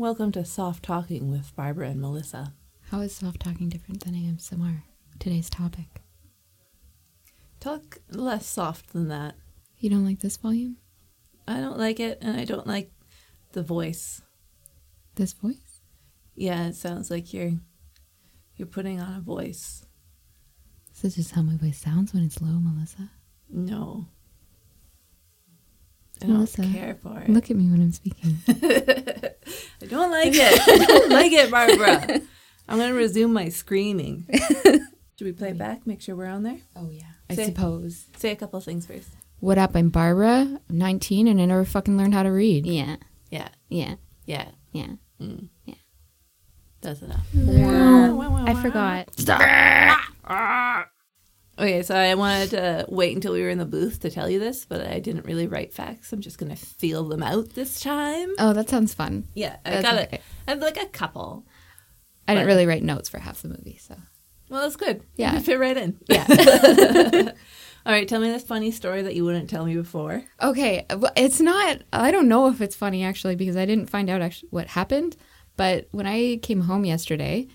Welcome to Soft Talking with Barbara and Melissa. How is soft talking different than ASMR? Today's topic. Talk less soft than that. You don't like this volume? I don't like it, and I don't like the voice. This voice? Yeah, it sounds like you're you're putting on a voice. Is this just how my voice sounds when it's low, Melissa? No. I Melissa, don't care for it. Look at me when I'm speaking. I don't like it. I don't like it, Barbara. I'm going to resume my screaming. Should we play it back? Make sure we're on there? oh, yeah. I Say- suppose. Say a couple things first. What up? I'm Barbara. I'm 19 and I never fucking learned how to read. Yeah. Yeah, Yeah. yeah. Yeah. Mm. Yeah. That's enough. I forgot. Okay, so I wanted to wait until we were in the booth to tell you this, but I didn't really write facts. I'm just going to feel them out this time. Oh, that sounds fun. Yeah, I got it. I have like a couple. I didn't really write notes for half the movie, so. Well, that's good. Yeah. You fit right in. Yeah. All right, tell me this funny story that you wouldn't tell me before. Okay, it's not. I don't know if it's funny actually because I didn't find out actually what happened. But when I came home yesterday,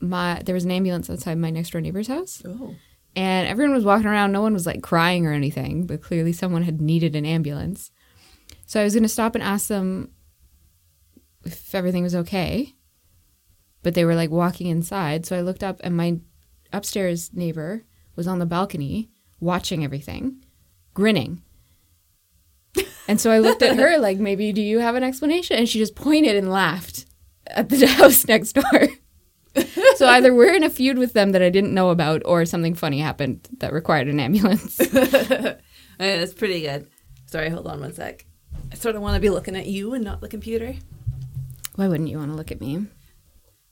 my there was an ambulance outside my next door neighbor's house, Oh. And everyone was walking around. No one was like crying or anything, but clearly someone had needed an ambulance. So I was going to stop and ask them if everything was okay, but they were like walking inside. So I looked up, and my upstairs neighbor was on the balcony watching everything, grinning. And so I looked at her like, maybe do you have an explanation? And she just pointed and laughed at the house next door. so either we're in a feud with them that I didn't know about, or something funny happened that required an ambulance. That's pretty good. Sorry, hold on one sec. I sort of want to be looking at you and not the computer. Why wouldn't you want to look at me?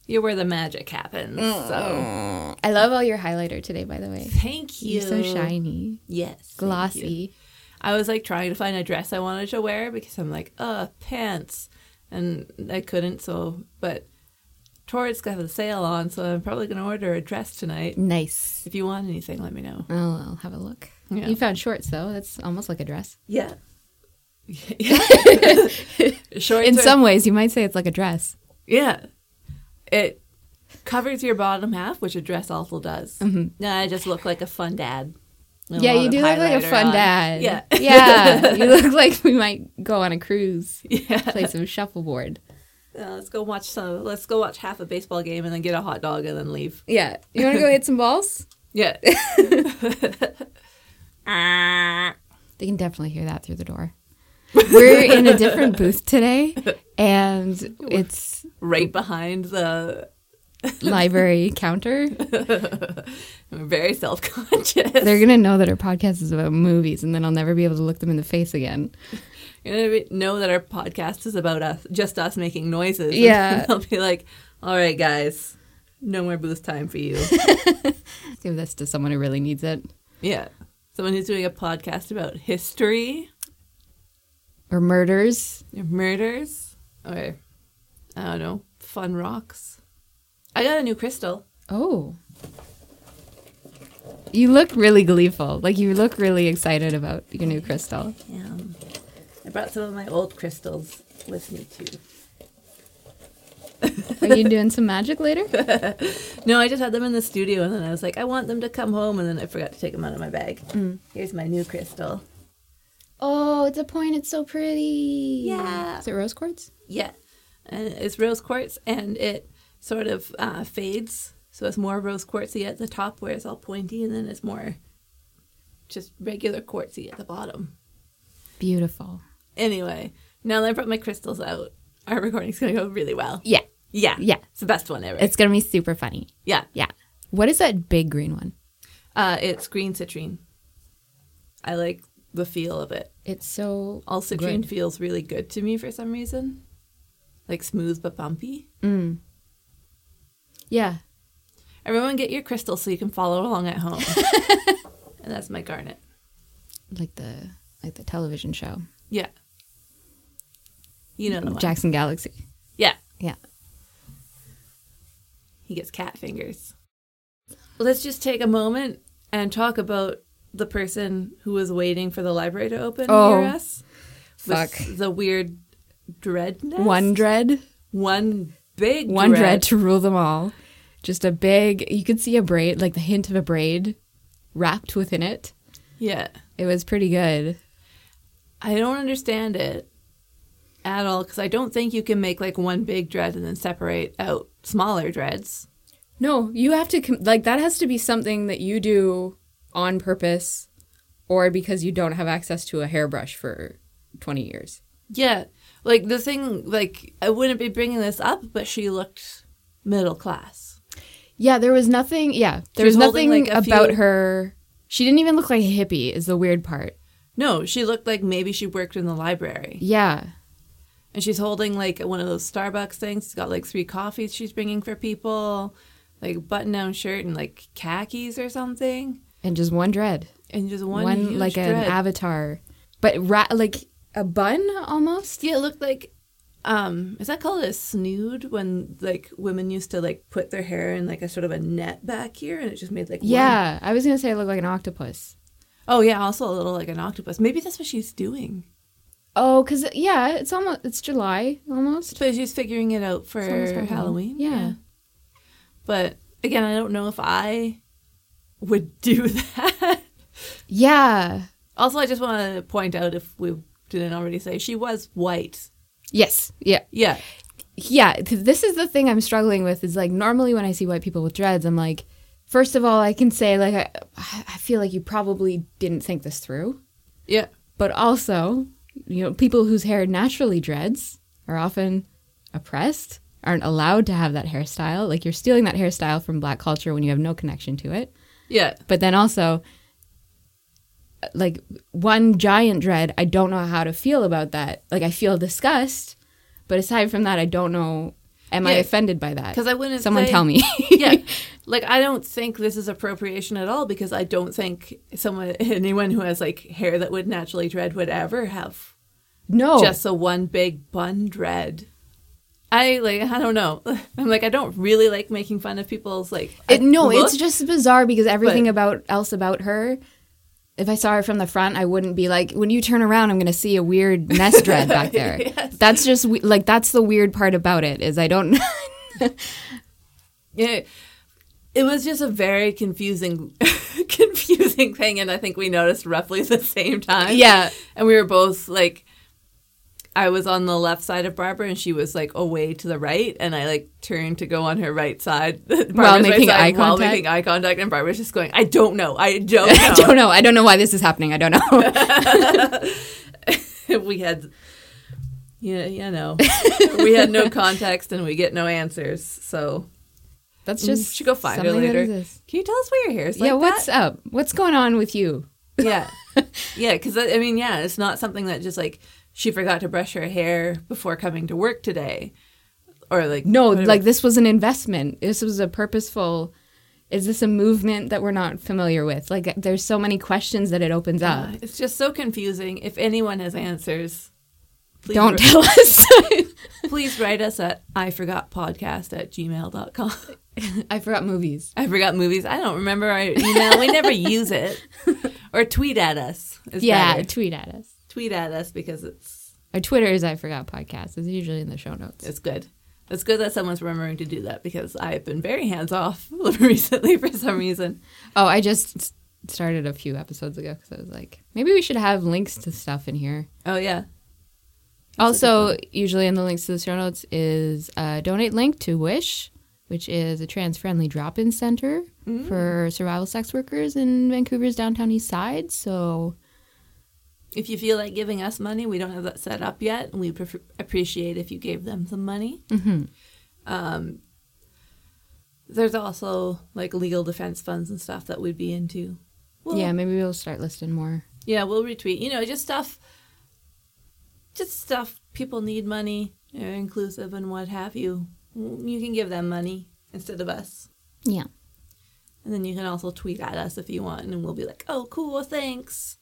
You're where the magic happens. So I love all your highlighter today, by the way. thank you. You're so shiny, Yes. glossy. I was like trying to find a dress I wanted to wear because I'm like, uh, pants. And I couldn't, so, but Torrid's got a sale on, so I'm probably going to order a dress tonight. Nice. If you want anything, let me know. Oh, I'll have a look. Yeah. You found shorts though. That's almost like a dress. Yeah. Shorts In are- some ways, you might say it's like a dress. Yeah. It covers your bottom half, which a dress also does. Mm-hmm. No, I just look like a fun dad. yeah, you do look like a fun on. dad. Yeah. yeah. You look like we might go on a cruise, Yeah. play some shuffleboard. Yeah, let's go watch some. Let's go watch half a baseball game and then get a hot dog and then leave. Yeah. You want to go hit some balls? Yeah. Ah. They can definitely hear that through the door. We're in a different booth today, and it's right behind the. library counter. I'm very self conscious. They're gonna know that our podcast is about movies, and then I'll never be able to look them in the face again. You're gonna know that our podcast is about us, just us making noises. Yeah. they'll be like, "All right, guys, no more booth time for you." Give this to someone who really needs it, yeah, someone who's doing a podcast about history or murders. or murders or I don't know, fun rocks. I got a new crystal. Oh, you look really gleeful. Like you look really excited about your new crystal. Um, I brought some of my old crystals with me too. Are you doing some magic later? No, I just had them in the studio, and then I was like, I want them to come home, and then I forgot to take them out of my bag. Here's my new crystal. Oh, it's a point. It's so pretty. Yeah. Is it rose quartz? Yeah, and it's rose quartz, and it sort of uh, fades, so it's more rose quartzy at the top, where it's all pointy, and then it's more just regular quartzy at the bottom. Beautiful. Anyway, now that I brought my crystals out, our recording's gonna go really well. Yeah. Yeah, Yeah. it's the best one ever. It's gonna be super funny. yeah, Yeah. What is that big green one? uh, it's green citrine. I like the feel of it. It's so All citrine Good. feels really good to me for some reason, like smooth but bumpy. Mm. Yeah. Everyone get your crystals so you can follow along at home. and that's my garnet. Like the like the television show. Yeah. You know the one. Jackson Galaxy. Yeah. Yeah. He gets cat fingers. Let's just take a moment and talk about the person who was waiting for the library to open Oh, near us. with fuck. The weird dread nest. One dread. one big one dread. dread to rule them all. Just a big, you could see a braid, like the hint of a braid wrapped within it. Yeah. It was pretty good. I don't understand it at all because I don't think you can make like one big dread and then separate out smaller dreads. No, you have to, like, that has to be something that you do on purpose or because you don't have access to a hairbrush for 20 years. Yeah. Like the thing, like, I wouldn't be bringing this up, but she looked middle class. Yeah, there was nothing, yeah, there was was holding, nothing like, about few- her. She didn't even look like a hippie, is the weird part. No, she looked like maybe she worked in the library. Yeah. And she's holding like one of those Starbucks things. She's got like three coffees she's bringing for people, like button down shirt and like khakis or something. And just one dread. And just one, One, like an avatar. But ra- like a bun almost? Yeah, it looked like um is that called a snood when like women used to like put their hair in like a sort of a net back here and it just made like one- Yeah, I was gonna say it looked like an octopus. Oh yeah, also a little like an octopus. Maybe that's what she's doing. Oh, cause yeah, it's almost it's July almost. But she's figuring it out for Halloween. Halloween. Yeah. But again, I don't know if I would do that. Yeah. Also, I just want to point out if we didn't already say she was white. Yes. Yeah. Yeah. Yeah. this is the thing I'm struggling with. Is like normally when I see white people with dreads, I'm like, first of all, I can say like I, I feel like you probably didn't think this through. Yeah. But also, you know, people whose hair naturally dreads are often oppressed, aren't allowed to have that hairstyle. Like you're stealing that hairstyle from black culture when you have no connection to it. Yeah. But then also, like one giant dread, I don't know how to feel about that. Like I feel disgust, but aside from that, I don't know. Am I offended by that? Because I wouldn't Someone say- tell me. yeah. Like I don't think this is appropriation at all because I don't think someone anyone who has like hair that would naturally dread would ever have no. just a one big bun dread. I like I don't know. I'm like I don't really like making fun of people's like It, no, look. it's just bizarre because everything But- about else about her. If I saw her from the front, I wouldn't be like, when you turn around, I'm going to see a weird nest dread back there. Yes. That's just like that's the weird part about it is I don't. Yeah, it was just a very confusing, confusing thing, and I think we noticed roughly the same time. yeah, and we were both like, I was on the left side of Barbara, and she was like away to the right, and I like turned to go on her right side, Barbara's right making side, eye while contact? making eye contact, and Barbara's just going, I don't know, I don't know. I don't know. I don't know why this is happening. I don't know. we had, yeah, you know, we had no context, and we get no answers, so. That's Mm, just should go find her later. Can you tell us why your hair is like yeah, that? what's up? What's going on with you? Yeah. yeah, because I mean, yeah, it's not something that just like she forgot to brush her hair before coming to work today. Or like, No, whatever. like this was an investment. This was a purposeful. Is this a movement that we're not familiar with? Like, there's so many questions that it opens up. It's just so confusing. If anyone has answers, please, Don't wri- tell us. please write us at I forgot podcast at gmail.com. I forgot movies. I forgot movies. I don't remember our email. we never use it. Or tweet at us. Is Yeah, better. tweet at us. Tweet at us because it's Our Twitter is I forgot podcast. It's usually in the show notes. it's good. It's good that someone's remembering to do that because I've been very hands off recently for some reason. Oh, I just started a few episodes ago because I was like, maybe we should have links to stuff in here. Oh yeah, also, usually in the links to the show notes is a donate link to Wish, which is a trans-friendly drop-in center mm. for survival sex workers in Vancouver's downtown east side. So if you feel like giving us money, we don't have that set up yet, and we appreciate if you gave them some money. mhm. Um, there's also like legal defense funds and stuff that we'd be into. Well, yeah, maybe we'll start listing more. yeah, we'll retweet. You know, just stuff, just stuff. People need money, they're inclusive and what have you. You can give them money instead of us. Yeah. And then you can also tweet at us if you want, and we'll be like, "Oh, cool, thanks."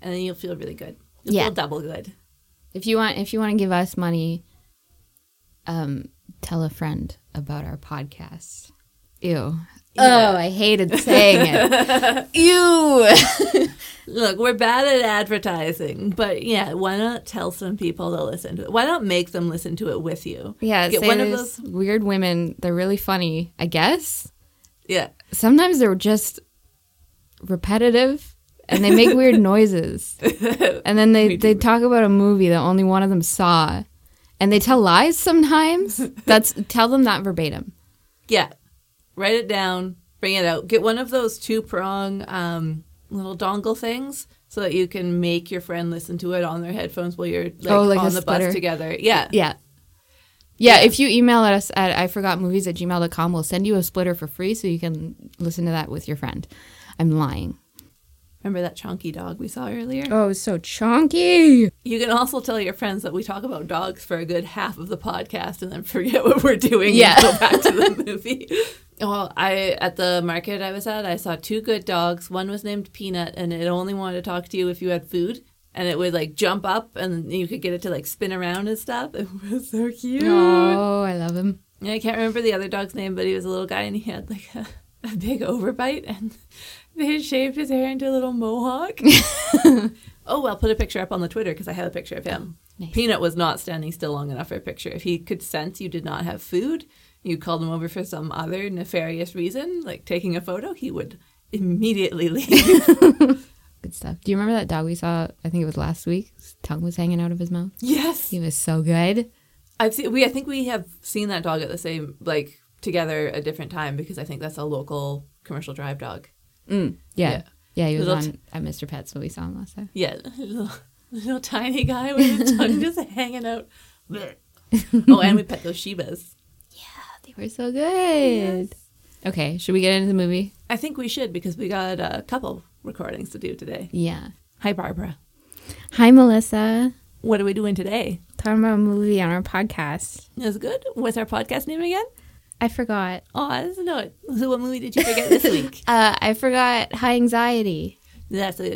And then you'll feel really good. You'll Yeah. feel double good. If you want, if you want to give us money, um, tell a friend about our podcast. Ew. Oh, I hated saying it. Ew. Look, we're bad at advertising, but yeah, why not tell some people to listen to it? Why not make them listen to it with you? yeah, Get one of those. weird women. They're really funny, I guess. Yeah. Sometimes they're just repetitive and they make weird noises. And then they, they talk about a movie that only one of them saw. And they tell lies sometimes. That's tell them that verbatim. Yeah. Write it down, bring it out. Get one of those two prong um, little dongle things so that you can make your friend listen to it on their headphones while you're like, Oh, like on the splitter. bus together. Yeah. Yeah. Yeah, if you email us at I forgot movies at gmail.com, we'll send you a splitter for free so you can listen to that with your friend. I'm lying. Remember that chunky dog we saw earlier? Oh, it's so chunky. You can also tell your friends that we talk about dogs for a good half of the podcast and then forget what we're doing Yeah. and go back to the movie. Well, I at the market I was at, I saw two good dogs. One was named Peanut and it only wanted to talk to you if you had food. And it would like jump up and you could get it to like spin around and stuff. It was so cute. Oh, I love him. And I can't remember the other dog's name, but he was a little guy and he had like a, a big overbite and they had shaved his hair into a little mohawk. oh, well, put a picture up on the Twitter because I have a picture of him. Nice. Peanut was not standing still long enough for a picture. If he could sense you did not have food, you called him over for some other nefarious reason, like taking a photo, he would immediately leave. Good stuff. Do you remember that dog we saw? I think it was last week. His tongue was hanging out of his mouth. yes. He was so good. I've seen we I think we have seen that dog at the same like together a different time because I think that's a local commercial drive dog. Mm, yeah. Yeah. yeah. he was Little on at Mr. Pets when we saw him last time. Yeah, little, little tiny guy with his tongue just hanging out. Oh, and we pet those Shibas. Yeah, they were so good. Okay, should we get into the movie? I think we should because we got a couple recordings to do today. Yeah. Hi, Barbara. Hi, Melissa. What are we doing today? Talking about a movie on our podcast. Is good. What's our podcast name again? I forgot. Oh, I doesn't know. So, what movie did you forget this week? Uh, I forgot High Anxiety. That's a,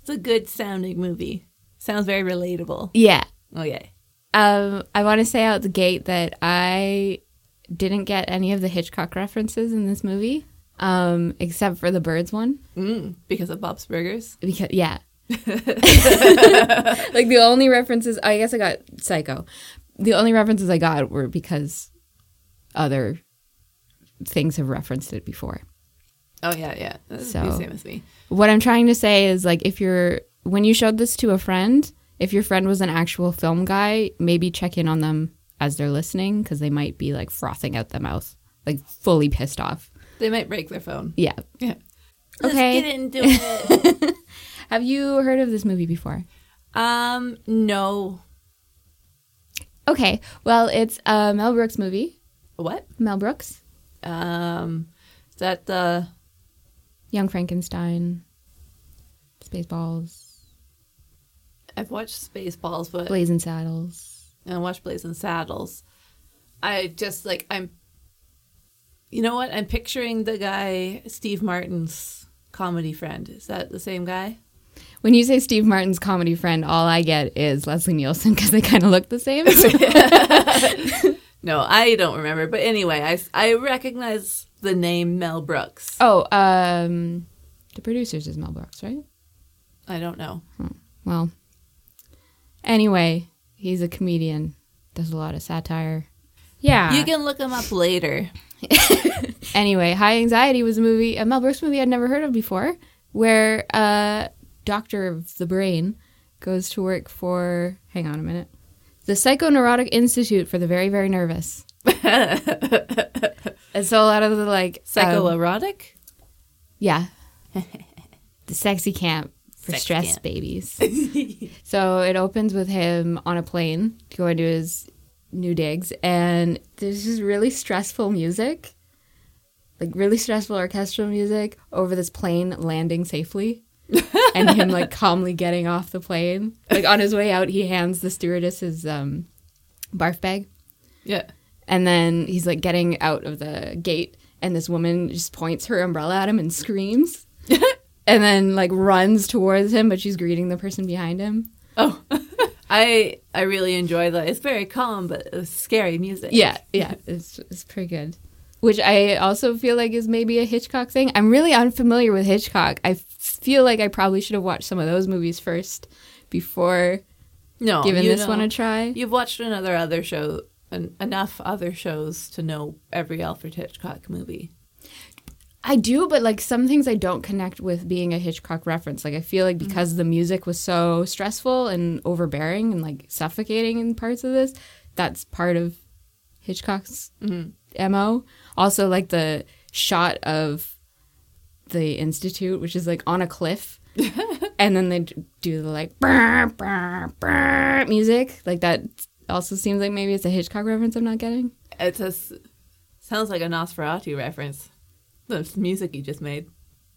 it's a good sounding movie. Sounds very relatable. Yeah. Oh yeah. Um, I want to say out the gate that I didn't get any of the Hitchcock references in this movie, um, except for the birds one. Mm, because of Bob's Burgers. Because yeah, like the only references I guess I got Psycho. The only references I got were because other things have referenced it before. Oh yeah, yeah. That's So- same as me. What I'm trying to say is like if you're when you showed this to a friend, if your friend was an actual film guy, maybe check in on them as they're listening because they might be like frothing out the mouth, like fully pissed off. They might break their phone. Yeah. Yeah. Okay. Let's get into it. Have you heard of this movie before? um, no. Okay. Well, it's a Mel Brooks movie. What? Mel Brooks, Um, is that the Young Frankenstein, Spaceballs, I've watched Spaceballs, but Blazing Saddles. I watched Blazing Saddles. I just like I'm. You know what? I'm picturing the guy Steve Martin's comedy friend. Is that the same guy? When you say Steve Martin's comedy friend, all I get is Leslie Nielsen because they kind of look the same. No, I don't remember. But anyway, I I recognize the name Mel Brooks. oh, um, the producers is Mel Brooks, right? I don't know. Well, anyway, he's a comedian, does a lot of satire. Yeah. You can look him up later. anyway, High Anxiety was a movie, a Mel Brooks movie I'd never heard of before, where a doctor of the brain goes to work for, hang on a minute, the Psychoneurotic Institute for the Very, Very Nervous. and so a lot of the like, um, Psychoerotic. yeah, the sexy camp for stress camp. babies. so it opens with him on a plane going to his new digs, and there's just really stressful music, like really stressful orchestral music over this plane landing safely. And him like calmly getting off the plane. Like on his way out, he hands the stewardess his um, barf bag. yeah. And then he's like getting out of the gate, and this woman just points her umbrella at him and screams. and then like runs towards him, but she's greeting the person behind him. Oh, I I really enjoy that. It's very calm, but scary music. Yeah, yeah, it's it's pretty good. Which I also feel like is maybe a Hitchcock thing. I'm really unfamiliar with Hitchcock. I feel like I probably should have watched some of those movies first before No, giving this know- one a try. You've watched another other show, en- enough other shows to know every Alfred Hitchcock movie. I do, but like some things I don't connect with being a Hitchcock reference. Like I feel like mm. because the music was so stressful and overbearing and like suffocating in parts of this, that's part of Hitchcock's mm-hmm. mo. Also, like the shot of the institute, which is like on a cliff, and then they do the like brr, brr, brr music. Like that also seems like maybe it's a Hitchcock reference I'm not getting. It just sounds like a Nosferatu reference. The music you just made.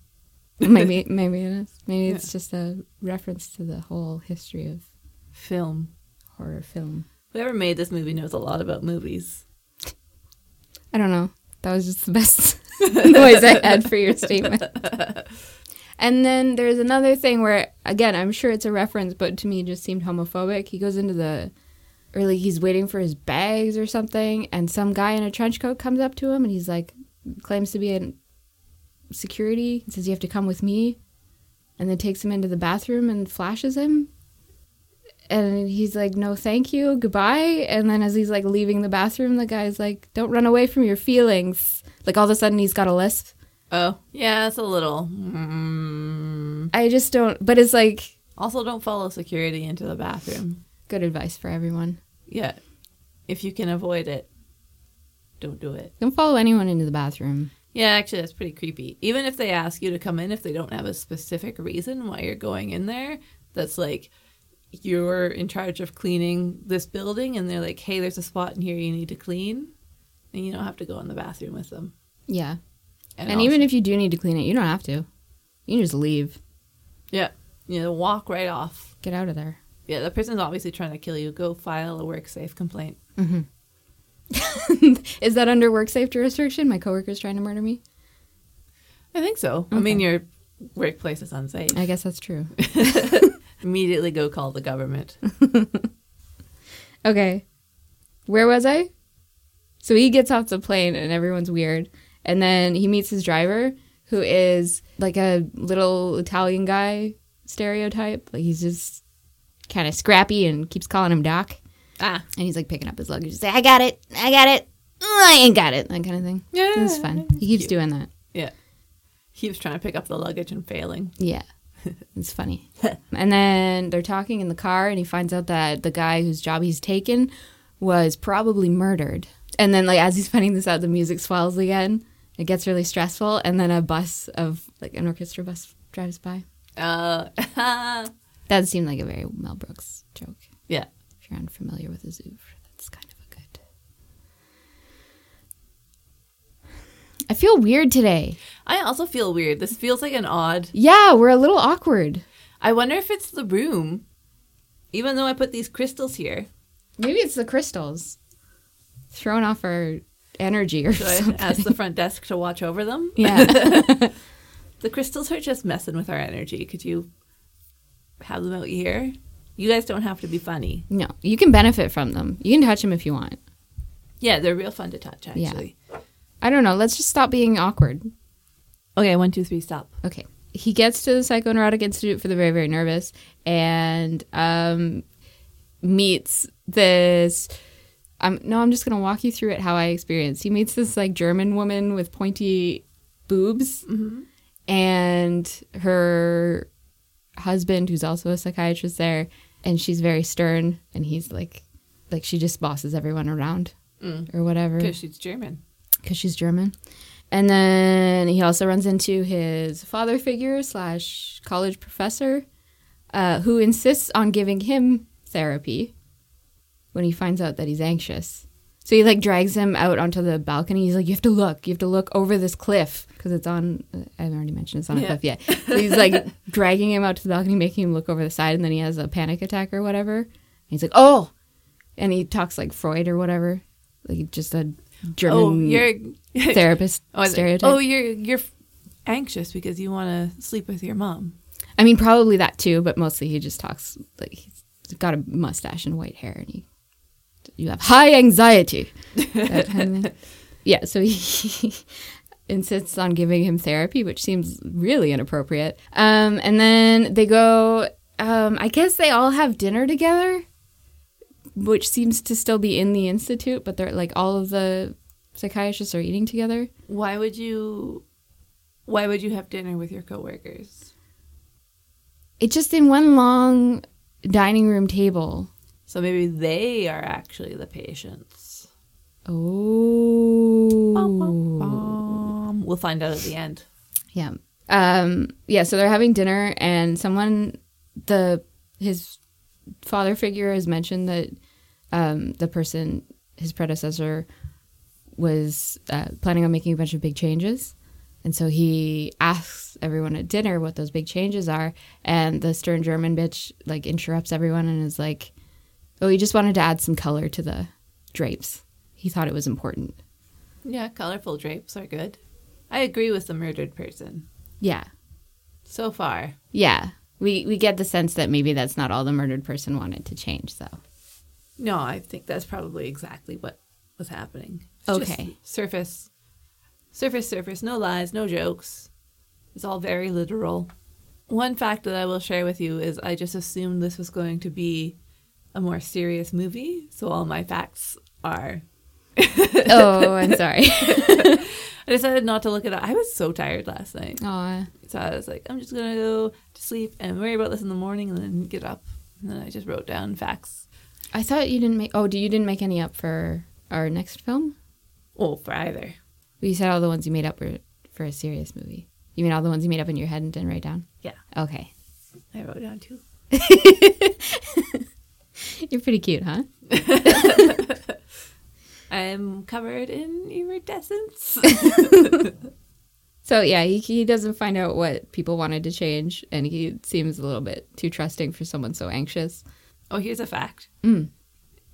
maybe maybe it is. Maybe it's just a reference to the whole history of Film. horror film. Whoever made this movie knows a lot about movies. I don't know. That was just the best noise I had for your statement. And then there's another thing where, again, I'm sure it's a reference, but to me it just seemed homophobic. He goes into the, or like he's waiting for his bags or something, and some guy in a trench coat comes up to him and he's like, claims to be in security. He says, You have to come with me. And then takes him into the bathroom and flashes him. And he's like, No, thank you, goodbye. And then as he's like leaving the bathroom, the guy's like, Don't run away from your feelings. Like all of a sudden he's got a lisp. Oh, yeah, it's a little. Mm. I just don't, but it's like Also, don't follow security into the bathroom. good advice for everyone. Yeah. If you can avoid it, don't do it. Don't follow anyone into the bathroom. Yeah, actually, that's pretty creepy. Even if they ask you to come in, if they don't have a specific reason why you're going in there, that's like you're in charge of cleaning this building, and they're like, hey, there's a spot in here you need to clean, and you don't have to go in the bathroom with them. Yeah. And, also- even if you do need to clean it, you don't have to. You can just leave. yeah, you know, walk right off. Get out of there. Yeah, the person's obviously trying to kill you. Go file a work safe complaint. Mm-hmm. Is that under work safe jurisdiction? My coworker's trying to murder me? I think so. I mean, your workplace is unsafe. I guess that's true. Immediately go call the government. Okay. Where was I? So he gets off the plane and everyone's weird. And then he meets his driver, who is like a little Italian guy stereotype. Like he's just kind of scrappy and keeps calling him Doc. ah, And he's like picking up his luggage. He's like, I got it. I got it. "Mm, I ain't got it. That kind of thing. Yeah. It's fun. He keeps Cute. doing that. yeah. He was trying to pick up the luggage and failing. Yeah. It's funny. and then they're talking in the car, and he finds out that the guy whose job he's taken was probably murdered. And then, like, as he's finding this out, the music swells again. It gets really stressful, and then a bus of, like, an orchestra bus drives by. Uh, That seemed like a very Mel Brooks joke. yeah. If you're unfamiliar with his oeuvre, that's kind of a good. I feel weird today. I also feel weird. This feels like an odd. Yeah, we're a little awkward. I wonder if it's the room. Even though I put these crystals here, Maybe it's the crystals throwing off our energy or should I something. ask the front desk to watch over them? Yeah. The crystals are just messing with our energy. Could you have them out here? You guys don't have to be funny. no, you can benefit from them. You can touch them if you want. Yeah, they're real fun to touch, Yeah. actually. I don't know. Let's just stop being awkward. Okay, one, two, three, stop. Okay. He gets to the Psychoneurotic Institute for the Very, Very Nervous and um, meets this. Um, no, I'm just going to walk you through it how I experienced. He meets this like German woman with pointy boobs and her husband, who's also a psychiatrist there, and she's very stern, and he's like, like she just bosses everyone around or whatever Because she's German. because she's German. And then he also runs into his father figure slash college professor, uh, who insists on giving him therapy when he finds out that he's anxious. So he like drags him out onto the balcony. He's like, "You have to look. You have to look over this cliff because it's on." I've already mentioned it's on a cliff. Yeah. So he's like dragging him out to the balcony, making him look over the side, and then he has a panic attack or whatever. And he's like, "Oh," and he talks like Freud or whatever, like he just a German Oh, you're therapist Oh, I was like, stereotype. oh, you're you're anxious because you want to sleep with your mom. I mean, probably that too, but mostly he just talks like he's got a mustache and white hair, and he you have high anxiety. That kind of thing. yeah, so he insists on giving him therapy, which seems really inappropriate. Um, and then they go. Um, I guess they all have dinner together, which seems to still be in the institute, but they're like all of the psychiatrists are eating together. Why would you? Why would you have dinner with your coworkers? It's just in one long dining room table. So maybe they are actually the patients. Oh. Um, we'll find out at the end. Yeah. Um, yeah, so they're having dinner and someone the his father figure has mentioned that um, the person his predecessor was uh, planning on making a bunch of big changes. And so he asks everyone at dinner what those big changes are, and the stern German bitch like interrupts everyone and is like, "Oh, he just wanted to add some color to the drapes. He thought it was important." Yeah, colorful drapes are good. I agree with the murdered person. Yeah, So far. yeah. We we get the sense that maybe that's not all the murdered person wanted to change, though. No, I think that's probably exactly what was happening. It's Okay. surface, surface, surface. No lies, no jokes. It's all very literal. One fact that I will share with you is I just assumed this was going to be a more serious movie, so all my facts are. oh, I'm sorry. I decided not to look at it up. I was so tired last night. Aw. So I was like, I'm just gonna go to sleep and worry about this in the morning, and then get up. And then I just wrote down facts. I thought you didn't make. Oh, do you didn't make any up for our next film? Oh, for either. You said all the ones you made up were for a serious movie. You mean all the ones you made up in your head and didn't write down? Yeah. Okay. I wrote down two. You're pretty cute, huh? I'm covered in iridescence. So yeah, he, he doesn't find out what people wanted to change, and he seems a little bit too trusting for someone so anxious. oh, here's a fact: Mm,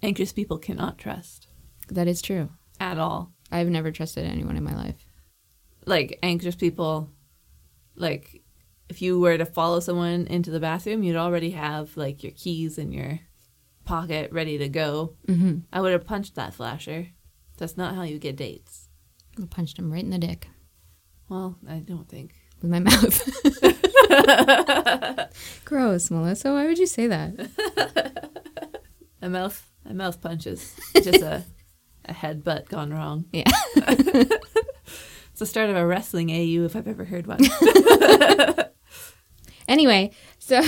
anxious people cannot trust that is true. at all. I've never trusted anyone in my life. Like anxious people, like if you were to follow someone into the bathroom, you'd already have like your keys and your pocket ready to go. Mm-hmm. I would have punched that flasher. That's not how you get dates. I punched him right in the dick Well, I don't think. with my mouth. Gross, Melissa. Why would you say that? A mouth, a mouth punches. Just a, a headbutt gone wrong. Yeah. It's the start of a wrestling AU if I've ever heard one. Anyway, so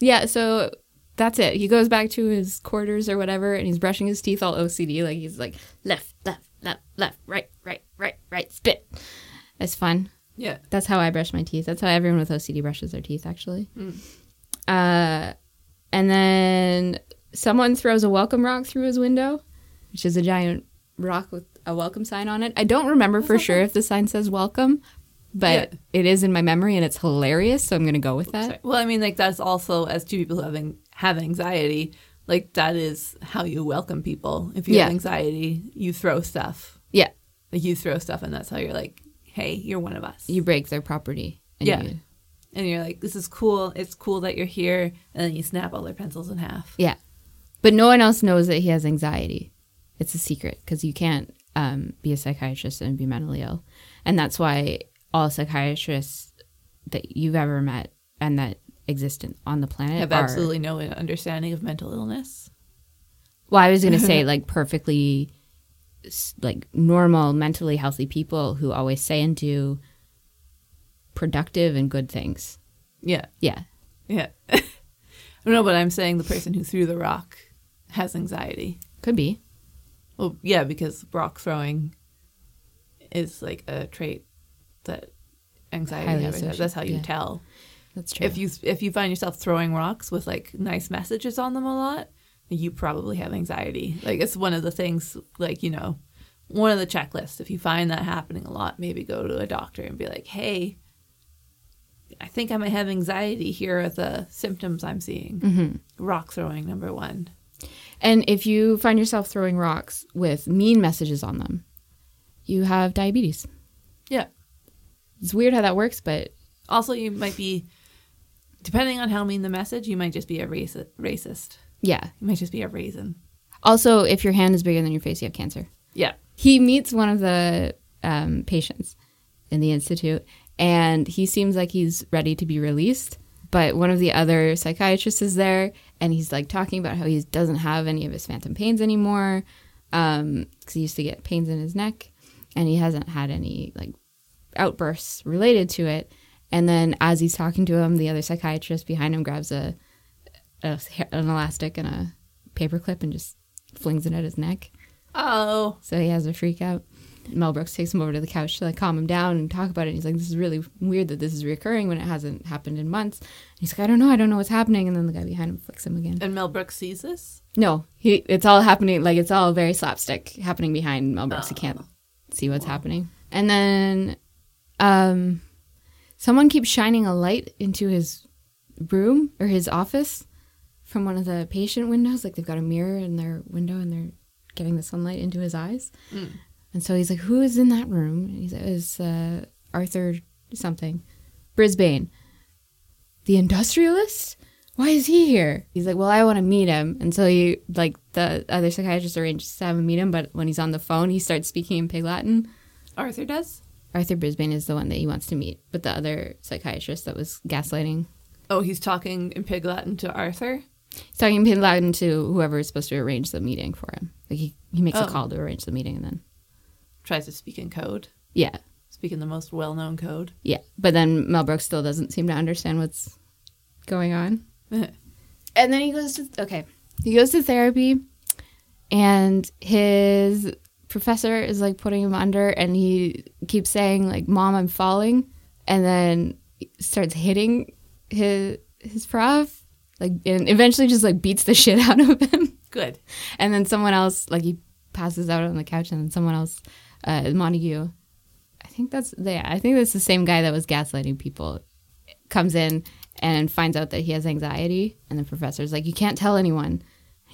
yeah, so that's it. He goes back to his quarters or whatever, and he's brushing his teeth all OCD. Like he's like left, left, left, left, right, right, right, right, spit. It's fun. yeah. That's how I brush my teeth. That's how everyone with OCD brushes their teeth, actually. Mm. Uh, and then someone throws a welcome rock through his window, which is a giant rock with a welcome sign on it. I don't remember for sure if the sign says welcome, but Yeah. it is in my memory and it's hilarious, so I'm going to go with that. Well, I mean, like that's also as two people who have anxiety, like that is how you welcome people. If you Yeah. have anxiety, you throw stuff. Yeah. Like you throw stuff, and that's how you're like, "Hey, you're one of us." You break their property. And Yeah. you- and you're like, "This is cool. It's cool that you're here." And then you snap all their pencils in half. yeah. But no one else knows that he has anxiety. It's a secret because you can't um, be a psychiatrist and be mentally ill. And that's why all psychiatrists that you've ever met and that exist in, on the planet have are, absolutely no understanding of mental illness. Well, I was going to say like perfectly like normal, mentally healthy people who always say and do productive and good things. Yeah, Yeah. yeah. no, but I'm saying the person who threw the rock has anxiety. Could be. Well, yeah, because rock throwing is like a trait that anxiety Highly has. That's how you yeah. tell. That's true. If you if you find yourself throwing rocks with like nice messages on them a lot, you probably have anxiety. Like it's one of the things like, you know, one of the checklists. If you find that happening a lot, maybe go to a doctor and be like, "Hey, I think I might have anxiety. Here are the symptoms I'm seeing." Mm-hmm. Rock throwing number 1. and if you find yourself throwing rocks with mean messages on them, you have diabetes. Yeah. It's weird how that works, but Also, you might be, depending on how mean the message, you might just be a raci- racist. yeah. You might just be a raisin. Also, if your hand is bigger than your face, you have cancer. Yeah. he meets one of the um, patients in the institute and he seems like he's ready to be released but one of the other psychiatrists is there and he's like talking about how he doesn't have any of his phantom pains anymore because he used to get pains in his neck and he hasn't had any like outbursts related to it and then as he's talking to him the other psychiatrist behind him grabs a, a an elastic and a paperclip and just flings it at his neck Oh. so he has a freak out. Mel Brooks takes him over to the couch to like calm him down and talk about it. And he's like, "This is really weird that this is reoccurring when it hasn't happened in months." And he's like, "I don't know. I don't know what's happening." And then the guy behind him flicks him again. And Mel Brooks sees this? No, he. It's all happening like it's all very slapstick happening behind Mel Brooks. He can't see what's happening. And then, um, someone keeps shining a light into his room or his office from one of the patient windows. Like they've got a mirror in their window and they're getting the sunlight into his eyes. And so he's like, "Who is in that room?" And he's like, "It's uh, Arthur something, Brisbane, the industrialist. Why is he here?" He's like, "Well, I want to meet him." And so he like the other psychiatrist arranges to have him meet him, but when he's on the phone, he starts speaking in Pig Latin. Arthur does? Arthur Brisbane is the one that he wants to meet, but the other psychiatrist that was gaslighting, Oh, he's talking in Pig Latin to Arthur? he's talking in Pig Latin to whoever is supposed to arrange the meeting for him. Like he he makes a Oh. call to arrange the meeting, and then Tries to speak in code. yeah, Speak in the most well known code. Yeah, but then Mel Brooks still doesn't seem to understand what's going on. and then he goes to okay, he goes to therapy, and his professor is like putting him under, and he keeps saying like, "Mom, I'm falling," and then starts hitting his his prof, like, and eventually just like beats the shit out of him. Good. And then someone else, like he passes out on the couch, and then someone else, uh, Montague, I think that's yeah, I think that's the same guy that was gaslighting people, comes in and finds out that he has anxiety, and the professor's like, "You can't tell anyone."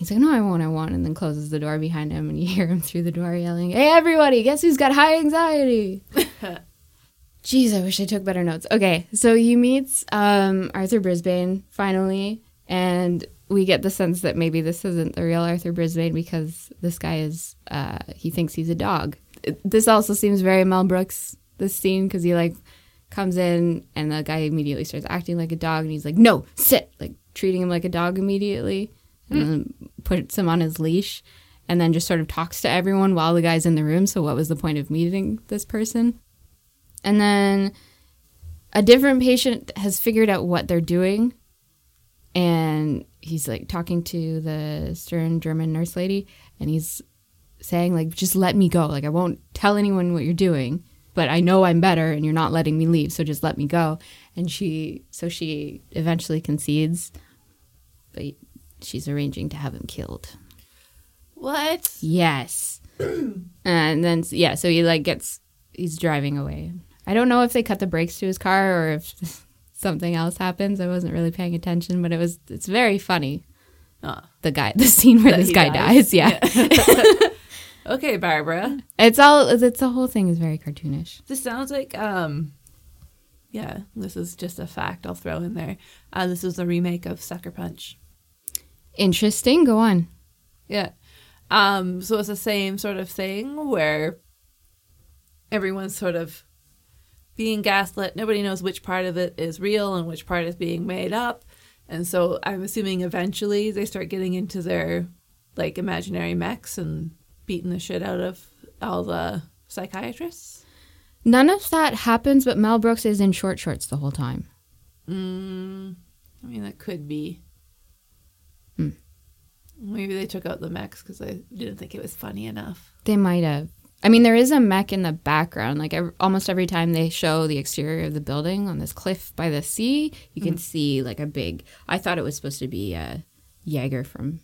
He's like, "No, I won't, I won't," and then closes the door behind him, and you hear him through the door yelling, "Hey, everybody! Guess who's got high anxiety?" Jeez, I wish I took better notes. Okay, so he meets um, Arthur Brisbane finally, and we get the sense that maybe this isn't the real Arthur Brisbane because this guy is, uh, he thinks he's a dog. This also seems very Mel Brooks, this scene, because he like comes in and the guy immediately starts acting like a dog, and he's like, no, sit, like treating him like a dog immediately, and then puts him on his leash, and then just sort of talks to everyone while the guy's in the room. So, what was the point of meeting this person? And then a different patient has figured out what they're doing. And he's like talking to the stern German nurse lady and he's saying like just let me go. Like I won't tell anyone what you're doing but I know I'm better and you're not letting me leave. So just let me go. And she so she eventually concedes. But she's arranging to have him killed What? Yes. and then yeah, so he like gets he's driving away. I don't know if they cut the brakes to his car or if something else happens. I wasn't really paying attention, but it was it's very funny. Oh. The guy the scene where this guy dies? dies, yeah. Okay, Barbara. It's all it's the whole thing is very cartoonish. This sounds like um yeah, this is just a fact I'll throw in there. Uh, this was a remake of Sucker Punch. Interesting. Go on. Yeah. Um, so it's the same sort of thing where everyone's sort of being gaslit. Nobody knows which part of it is real and which part is being made up. And so I'm assuming eventually they start getting into their like imaginary mechs and beating the shit out of all the psychiatrists. None of that happens, but Mel Brooks is in short shorts the whole time. Mm, I mean, that could be. Maybe they took out the mechs because they didn't think it was funny enough. They might have. I mean, there is a mech in the background. Like ev almost every time they show the exterior of the building on this cliff by the sea, you can see like a big. I thought it was supposed to be a Jaeger from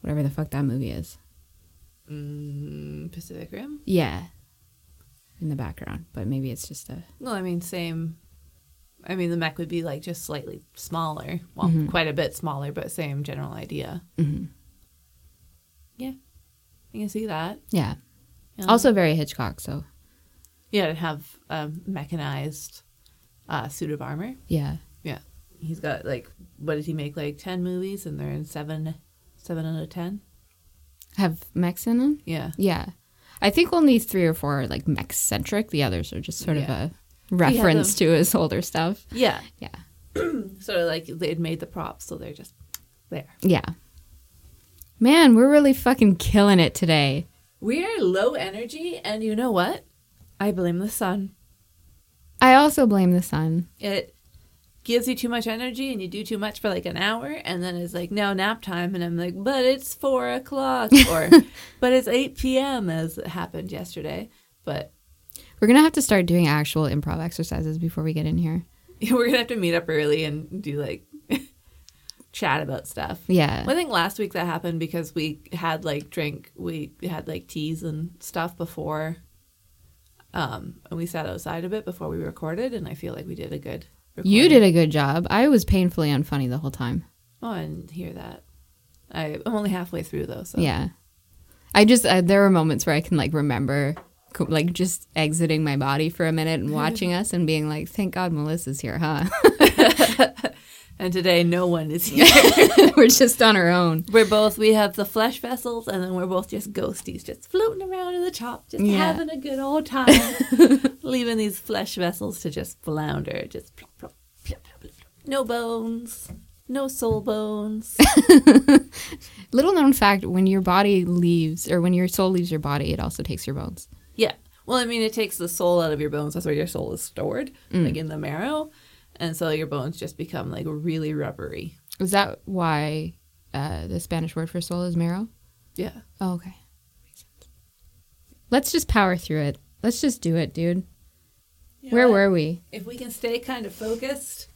whatever the fuck that movie is. Mm, Pacific Rim. Yeah, in the background, but maybe it's just a. Well, I mean, same. I mean, the mech would be like just slightly smaller. Well, Mm-hmm. quite a bit smaller, but same general idea. Mhm. Yeah, you can see that. Yeah. Yeah. Also very Hitchcock. So yeah, to have a mechanized uh, suit of armor. yeah, Yeah, he's got like what did he make like ten movies, and they're in seven, seven out of ten. Have mechs in them? Yeah. Yeah. I think only three or four are like mech centric. The others are just sort Yeah. of a reference to his older stuff. Yeah. Yeah. Sort of like they'd made the props, so they're just there. Yeah. Man, we're really fucking killing it today. We're low energy, and you know what? I blame the sun. I also blame the sun. It gives you too much energy, and you do too much for like an hour, and then it's like now nap time, and I'm like, but it's four o'clock, or but it's eight p.m. as it happened yesterday. But We're going to have to start doing actual improv exercises before we get in here. we're gonna have to meet up early and do like chat about stuff. Yeah. Well, I think last week that happened because we had like drink, we had like teas and stuff before, um, and we sat outside a bit before we recorded, and I feel like we did a good. You did a good job. I was painfully unfunny the whole time. Oh, I didn't hear that. I, I'm only halfway through though, so Yeah. I just, uh, there were moments where I can like remember like just exiting my body for a minute and watching us and being like, thank God Melissa's here, huh? And today, no one is here. we're just on our own. we're both we have the flesh vessels, and then we're both just ghosties, just floating around in the top, just Yeah. having a good old time, leaving these flesh vessels to just flounder, just plop, plop, plop, no bones, no soul bones. Little known fact when your body leaves or when your soul leaves your body, it also takes your bones. Yeah. Well, I mean, it takes the soul out of your bones. That's where your soul is stored, like in the marrow. And so your bones just become like really rubbery. Is that why uh, the Spanish word for soul is marrow? Yeah. Oh, okay. Let's just power through it. Let's just do it, dude. Where were we? If we can stay kind of focused,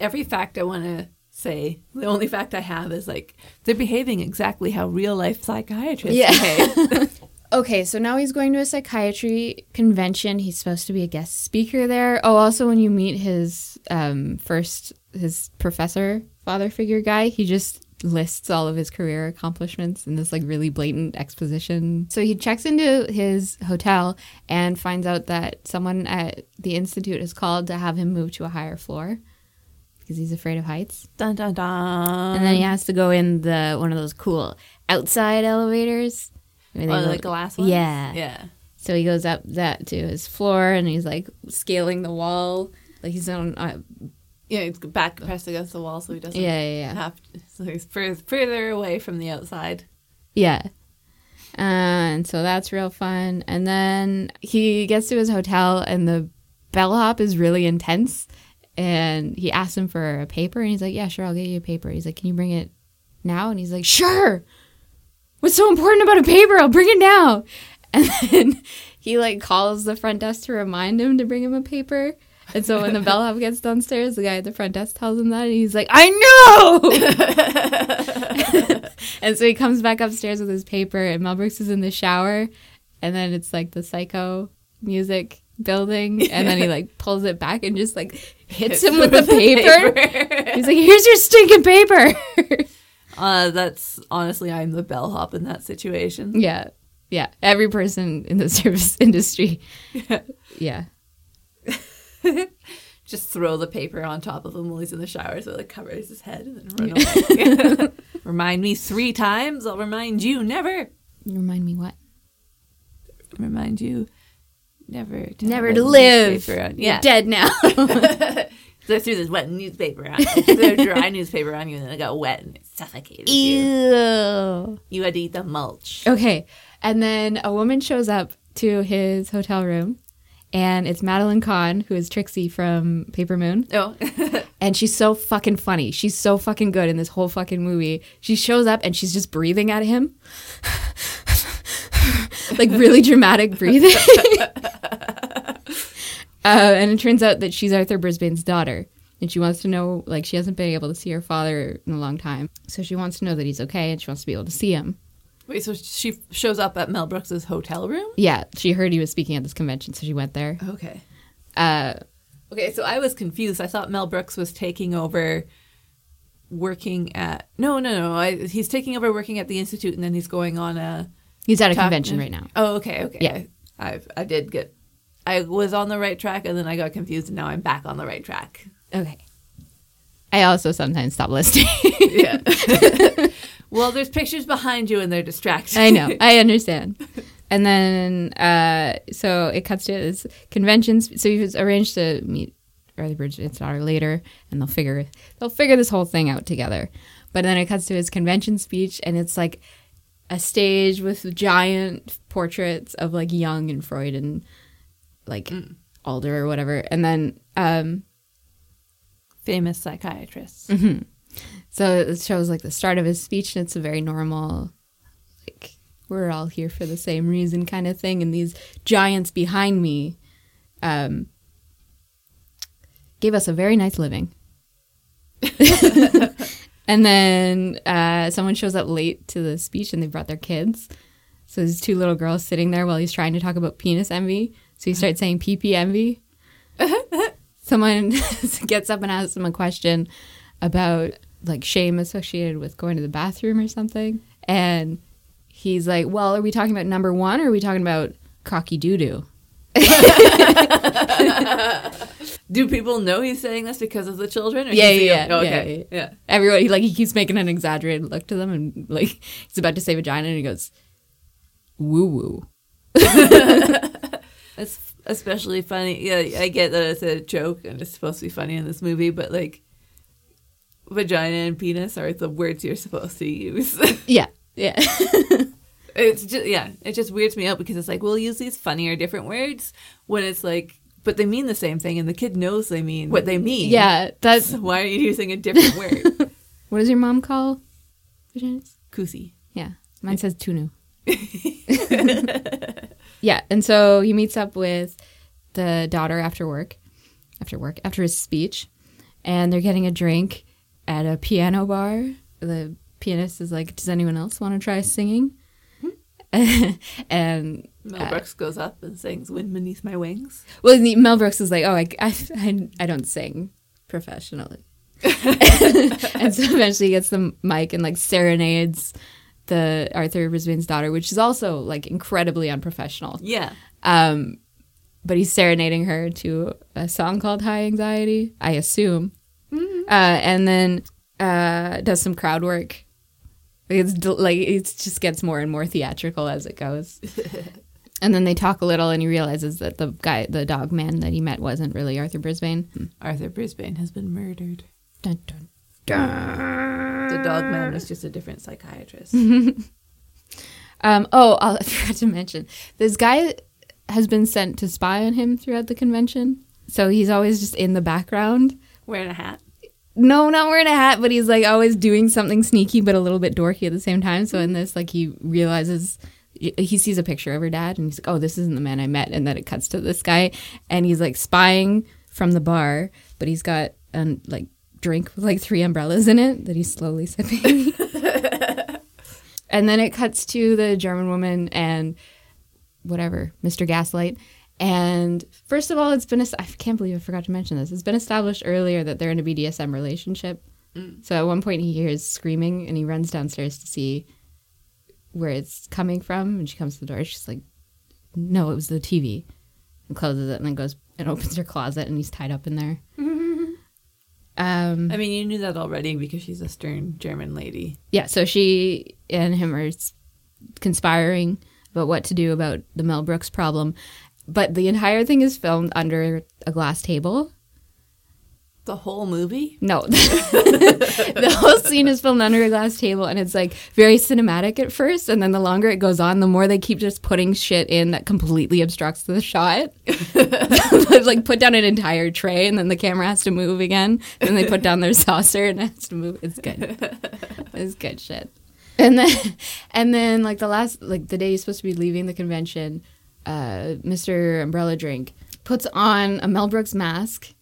every fact I want to say, the only fact I have is like they're behaving exactly how real life psychiatrists Yeah. behave. Okay, so now he's going to a psychiatry convention. He's supposed to be a guest speaker there. Oh, also when you meet his um, first his professor father figure guy, he just lists all of his career accomplishments in this like really blatant exposition. So he checks into his hotel and finds out that someone at the institute has called to have him move to a higher floor because he's afraid of heights. dun dun dun. And then he has to go in the one of those cool outside elevators. Oh, the glass ones? Yeah. Yeah. So he goes up that to his floor and he's like scaling the wall. Like he's on. Uh, Yeah, it's back pressed against the wall so he doesn't yeah, yeah, yeah. have to, so he's further, further away from the outside. Yeah. And so that's real fun. And then he gets to his hotel and the bellhop is really intense. And he asks him for a paper and he's like, Yeah, sure, I'll get you a paper. He's like, Can you bring it now? And he's like, Sure. What's so important about a paper? I'll bring it now. And then he like calls the front desk to remind him to bring him a paper. And so when the bellhop gets downstairs, the guy at the front desk tells him that, and he's like, "I know." and so he comes back upstairs with his paper, and Mel Brooks is in the shower, and then it's like the psycho music building, and then he like pulls it back and just like hits him with the paper. He's like, "Here's your stinking paper." Uh, that's honestly, I'm the bellhop in that situation. yeah, yeah. Every person in the service industry, yeah. Just throw the paper on top of him while he's in the shower so it covers his head and then run away. remind me three times, I'll remind you never. Remind me what? Remind you never to Never to live. You're Yeah. dead now. So I threw this wet newspaper on you. Dry newspaper on you and then it got wet and it suffocated you. Ew. You had to eat the mulch. Okay. And then a woman shows up to his hotel room, and it's Madeline Kahn, who is Trixie from Paper Moon. Oh, And she's so fucking funny. She's so fucking good in this whole fucking movie. She shows up and she's just breathing at him. like really dramatic breathing. Uh, and it turns out that she's Arthur Brisbane's daughter. And she wants to know, like, she hasn't been able to see her father in a long time. So she wants to know that he's okay and she wants to be able to see him. wait. So she shows up at Mel Brooks's hotel room. Yeah, she heard he was speaking at this convention, so she went there. Okay. Uh, Okay, so I was confused. I thought Mel Brooks was taking over working at no, no, no. I, he's taking over working at the institute, and then he's going on a he's at a talk- convention right now. Oh, okay, okay. Yeah. I, I I did get. I was on the right track, and then I got confused, and now I'm back on the right track. Okay. I also sometimes stop listening. Yeah. Well, there's pictures behind you and they're distracting. I know. I understand. And then, uh, so it cuts to his conventions. So he was arranged to meet Arthur Bridgman's daughter later, and they'll figure they'll figure this whole thing out together. But then it cuts to his convention speech, and it's like a stage with giant portraits of like Jung and Freud and like Adler or whatever. And then, um, Famous psychiatrists. so it shows like the start of his speech, and it's a very normal, like we're all here for the same reason kind of thing. And these giants behind me, um, gave us a very nice living. and then uh, someone shows up late to the speech, and they brought their kids. So there's two little girls sitting there while he's trying to talk about penis envy. So he starts saying envy. Someone gets up and asks him a question about like shame associated with going to the bathroom or something. And he's like, Well, are we talking about number one or are we talking about cocky doo doo? Do people know he's saying this because of the children? Or Yeah, he- yeah, oh, yeah, okay. Yeah. Everyone, he, like, he keeps making an exaggerated look to them and like he's about to say vagina and he goes, Woo woo. It's especially funny. Yeah, I get that it's a joke and it's supposed to be funny in this movie, but like, vagina and penis are the words you're supposed to use. Yeah, yeah. it's just yeah, it just weirds me out because it's like we'll use these funny or different words when it's like, but they mean the same thing, and the kid knows they mean what they mean. yeah, that's So why are you using a different word? what does your mom call vaginas? Kusi. Yeah, mine says tunu. Yeah, and so he meets up with the daughter after work, after work, after his speech, and they're getting a drink at a piano bar. The pianist is like, "Does anyone else want to try singing?" and Mel uh, Brooks goes up and sings "Wind Beneath My Wings." well, Mel Brooks is like, "Oh, I, I, I, I don't sing professionally," and so eventually he gets the mic and like serenades the Arthur Brisbane's daughter, which is also like incredibly unprofessional. Yeah, Um, but he's serenading her to a song called High Anxiety, I assume, uh, and then uh, does some crowd work. It's like it just gets more and more theatrical as it goes. and then they talk a little, and he realizes that the guy, the dog man that he met, wasn't really Arthur Brisbane. Arthur Brisbane has been murdered. Dun, dun. The dog man was just a different psychiatrist. Um, oh, I forgot to mention this guy has been sent to spy on him throughout the convention. So he's always just in the background. Wearing a hat. No, not wearing a hat, but he's like always doing something sneaky but a little bit dorky at the same time. So in this, like he realizes he sees a picture of her dad and he's like, "Oh, this isn't the man I met." And then it cuts to this guy and he's like spying from the bar, but he's got a like drink with like three umbrellas in it that he's slowly sipping. and then it cuts to the German woman and whatever, Mr. Gaslight. And first of all, it's been, I can't believe I forgot to mention this. It's been established earlier that they're in a BDSM relationship. Mm. So at one point, he hears screaming and he runs downstairs to see where it's coming from. And she comes to the door. She's like, no, it was the TV. And closes it and then goes and opens her closet and he's tied up in there. Mm-hmm. Um, I mean, you knew that already because she's a stern German lady. yeah, so she and him are conspiring about what to do about the Mel Brooks problem. But the entire thing is filmed under a glass table. The whole movie? No, the whole scene is filmed under a glass table, and it's like very cinematic at first, and then the longer it goes on, the more they keep just putting shit in that completely obstructs the shot. Like put down an entire tray, and then the camera has to move again. Then they put down their saucer and it has to move. It's good. It's good shit. And then, and then like the last, like the day he's supposed to be leaving the convention, uh, Mr. Umbrella Drink puts on a Mel Brooks mask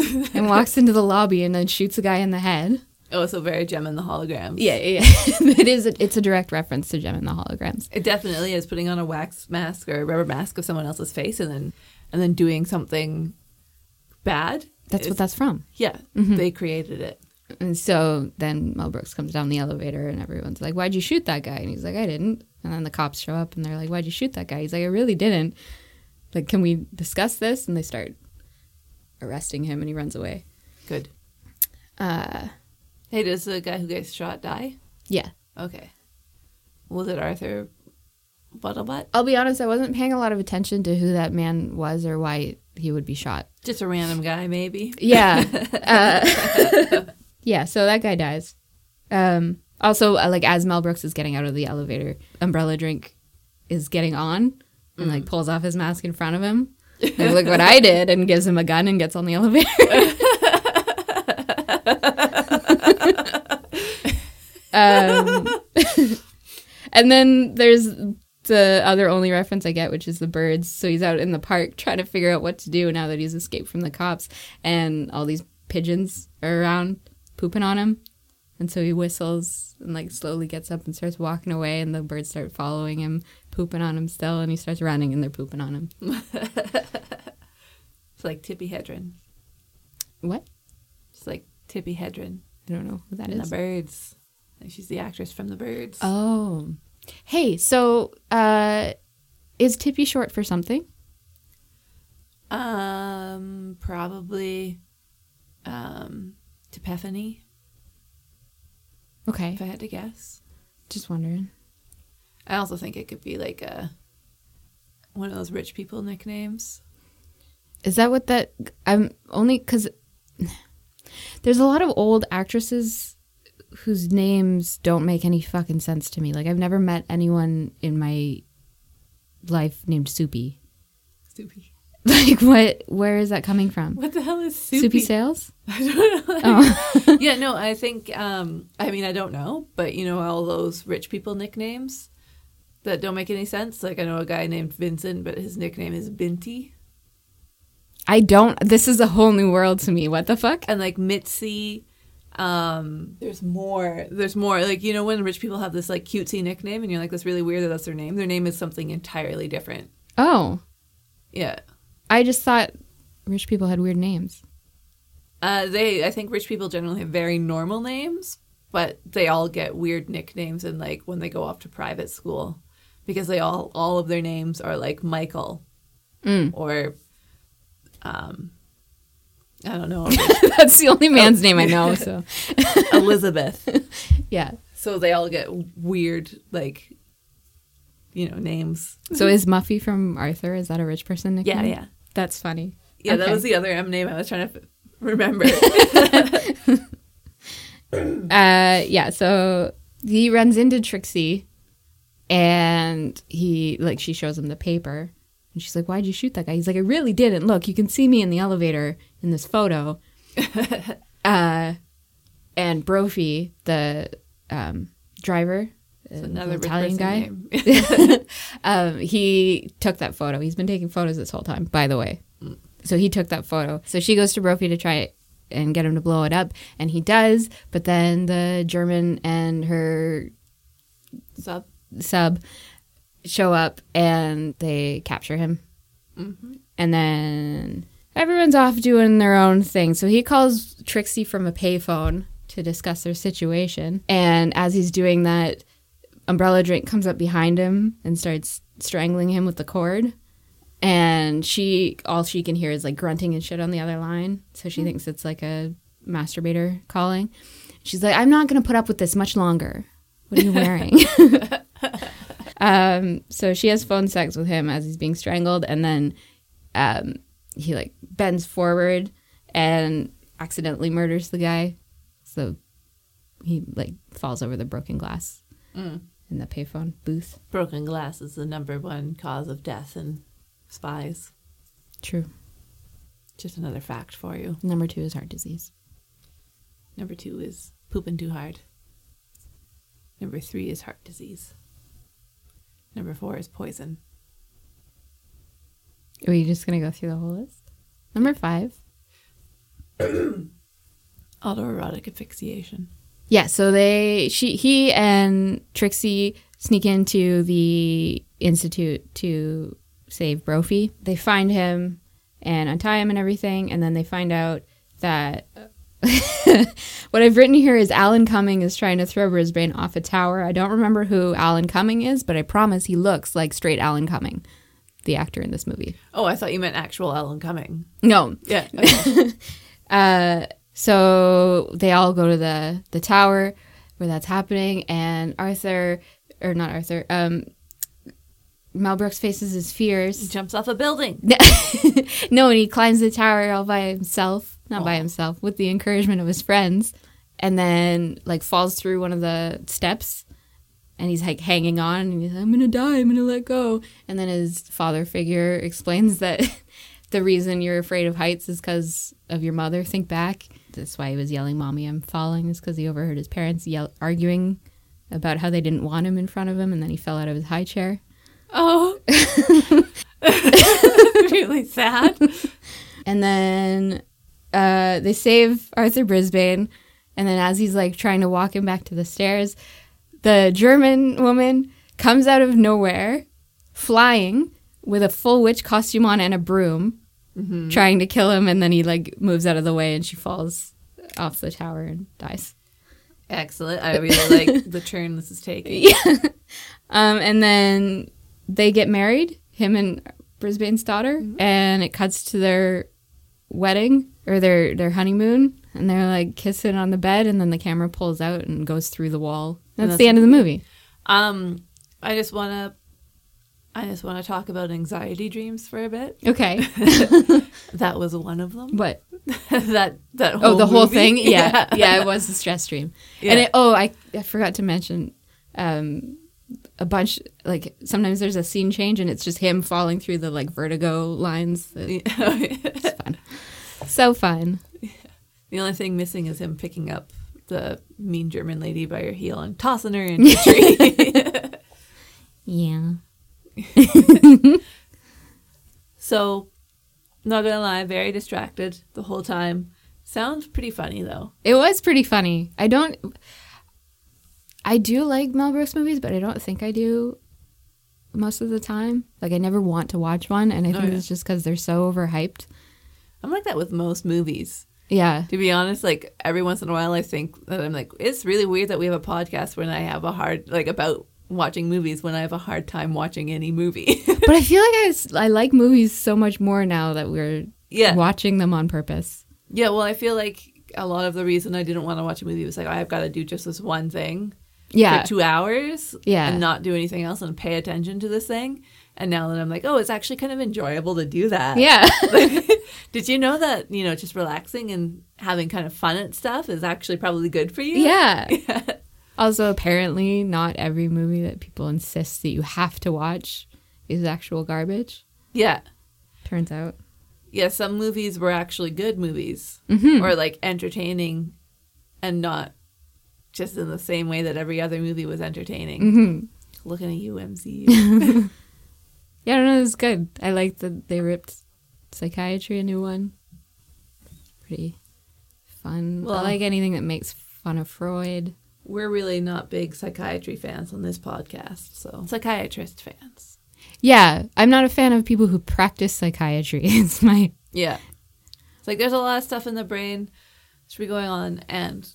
and walks into the lobby and then shoots a guy in the head. Oh, so very Jem and the Holograms. Yeah, yeah. it is. A, it's a direct reference to Jem and the Holograms. It definitely is putting on a wax mask or a rubber mask of someone else's face and then and then doing something bad. That's It's- what that's from. Yeah, mm-hmm. they created it. And so then Mel Brooks comes down the elevator and everyone's like, "Why'd you shoot that guy?" And he's like, "I didn't." And then the cops show up and they're like, "Why'd you shoot that guy?" He's like, "I really didn't." Like, can we discuss this? And they start arresting him, and he runs away. Good. Uh, Hey, does the guy who gets shot die? yeah, Okay. Was it Arthur Buttlebutt? I'll be honest, I wasn't paying a lot of attention to who that man was or why he would be shot. Just a random guy, maybe. Yeah. Uh, yeah, so that guy dies. Um, also, uh, like, as Mel Brooks is getting out of the elevator, Umbrella Drink is getting on and, like, pulls off his mask in front of him. Like, look what I did, and gives him a gun and gets on the elevator. um, and then there's the other only reference I get, which is the birds. So he's out in the park trying to figure out what to do now that he's escaped from the cops, and all these pigeons are around pooping on him. And so he whistles and like slowly gets up and starts walking away, and the birds start following him, pooping on him still, and he starts running and they're pooping on him. It's like Tippi Hedren. What? It's like Tippi Hedren I don't know who that in The. Birds. Like she's the actress from The Birds. Oh, hey, so uh, is Tippy short for something? Um, probably, um, Tepephany, Okay, if I had to guess. just wondering. I also think it could be like a one of those rich people nicknames. Is that what that? I'm only because there's a lot of old actresses whose names don't make any fucking sense to me. Like I've never met anyone in my life named Soupy. Soupy. Like what? Where is that coming from? What the hell is Soupy, Soupy? Sales? I don't know. Oh, yeah, no, I think. Um, I mean, I don't know, but you know all those rich people nicknames that don't make any sense. Like I know a guy named Vincent, but his nickname is Binti. I don't. This is a whole new world to me. What the fuck? and like Mitzi. Um, there's more. There's more. Like you know when rich people have this like cutesy nickname, and you're like, that's really weird that that's their name. Their name is something entirely different. Oh, Yeah. I just thought rich people had weird names. Uh, they, I think rich people generally have very normal names, but they all get weird nicknames and like when they go off to private school, because they all all of their names are like Michael, Mm. or, um, I don't know That's the only man's name I know. So Elizabeth. yeah. So they all get weird like, you know, names. So is Muffy from Arthur? Is that a rich person nickname? Yeah, yeah, That's funny. yeah. That was the other M name I was trying to f- remember. Uh, yeah. So he runs into Trixie, and he like she shows him the paper, and she's like, "Why'd you shoot that guy?" He's like, "I really didn't. Look, you can see me in the elevator in this photo." uh, and Brophy, the um, driver, It's uh, another Italian guy, um, he took that photo. He's been taking photos this whole time, by the way. So he took that photo. So she goes to Brophy to try it and get him to blow it up, and he does. But then the German and her Sub. Sub show up and they capture him. Mm-hmm. And then everyone's off doing their own thing. So he calls Trixie from a payphone to discuss their situation. And as he's doing that, Umbrella Drink comes up behind him and starts strangling him with the cord. And she, all she can hear is like grunting and shit on the other line. So she hmm. thinks it's like a masturbator calling. She's like, I'm not going to put up with this much longer. What are you wearing? um, so she has phone sex with him as he's being strangled. And then um, he like bends forward and accidentally murders the guy. So he like falls over the broken glass Mm. in the payphone booth. Broken glass is the number one cause of death in spies. True. Just another fact for you. Number two is heart disease. Number two is pooping too hard. Number three is heart disease. Number four is poison. Are you just gonna go through the whole list? Number five. Autoerotic asphyxiation. Yeah, so they she he and Trixie sneak into the institute to save Brophy. They find him and untie him and everything, and then they find out that what I've written here is Alan Cumming is trying to throw Brisbane off a tower. I don't remember who Alan Cumming is, but I promise he looks like straight Alan Cumming, the actor in this movie. Oh, I thought you meant actual Alan Cumming. No, Yeah. okay. Uh, so they all go to the the tower. where that's happening, and Arthur, or not Arthur, um, Mel Brooks faces his fears. He jumps off a building. no, and he climbs the tower all by himself, not by himself, with the encouragement of his friends, and then like falls through one of the steps, and he's like hanging on, and he's like, "I'm gonna die, I'm gonna let go," and then his father figure explains that the reason you're afraid of heights is because of your mother. Think back. That's why he was yelling, "Mommy, I'm falling," is because he overheard his parents yell arguing about how they didn't want him in front of him, and then he fell out of his high chair. Oh. really sad. And then uh, they save Arthur Brisbane. And then as he's like trying to walk him back to the stairs, the German woman comes out of nowhere, flying with a full witch costume on and a broom, trying to kill him. And then he like moves out of the way and she falls off the tower and dies. Excellent. I really like the turn this is taking. Um, and then they get married, him and Brisbane's daughter, and it cuts to their wedding or their their honeymoon, and they're like kissing on the bed, and then the camera pulls out and goes through the wall. That's, that's the end of the movie. Um, I just want to, I just want to talk about anxiety dreams for a bit. Okay, That was one of them. what? that that whole Oh, the whole movie? thing. Yeah, yeah, it was a stress dream. Yeah. And it, oh, I I forgot to mention. Um, a bunch like sometimes there's a scene change and it's just him falling through the like vertigo lines. It's fun, so fun. the only thing missing is him picking up the mean German lady by her heel and tossing her into a tree. Yeah. so, not gonna lie, very distracted the whole time. Sounds pretty funny though. It was pretty funny. I don't. I do like Mel Brooks movies, but I don't think I do most of the time. Like I never want to watch one, and I oh, think Oh, yeah. it's just because they're so overhyped. I'm like that with most movies. Yeah, To be honest, like every once in a while, I think that I'm like, it's really weird that we have a podcast when I have a hard like about watching movies when I have a hard time watching any movie. but I feel like I, I like movies so much more now that we're yeah, watching them on purpose. yeah. Well, I feel like a lot of the reason I didn't want to watch a movie was like I've got to do just this one thing Yeah, for two hours, Yeah. and not do anything else and pay attention to this thing. And now that I'm like, oh, it's actually kind of enjoyable to do that. yeah, Did you know that you know just relaxing and having kind of fun at stuff is actually probably good for you? yeah. Also, apparently, not every movie that people insist that you have to watch is actual garbage. Yeah. Turns out. Yeah, some movies were actually good movies Mm-hmm. or like entertaining and not just in the same way that every other movie was entertaining. Mm-hmm. Looking at you, MCU. Yeah, I don't know. It was good. I liked that they ripped psychiatry a new one. Pretty fun. Well- I like anything that makes fun of Freud. We're really not big psychiatry fans on this podcast, so psychiatrist fans. Yeah, I'm not a fan of people who practice psychiatry. It's my Yeah. It's like there's a lot of stuff in the brain should be going on and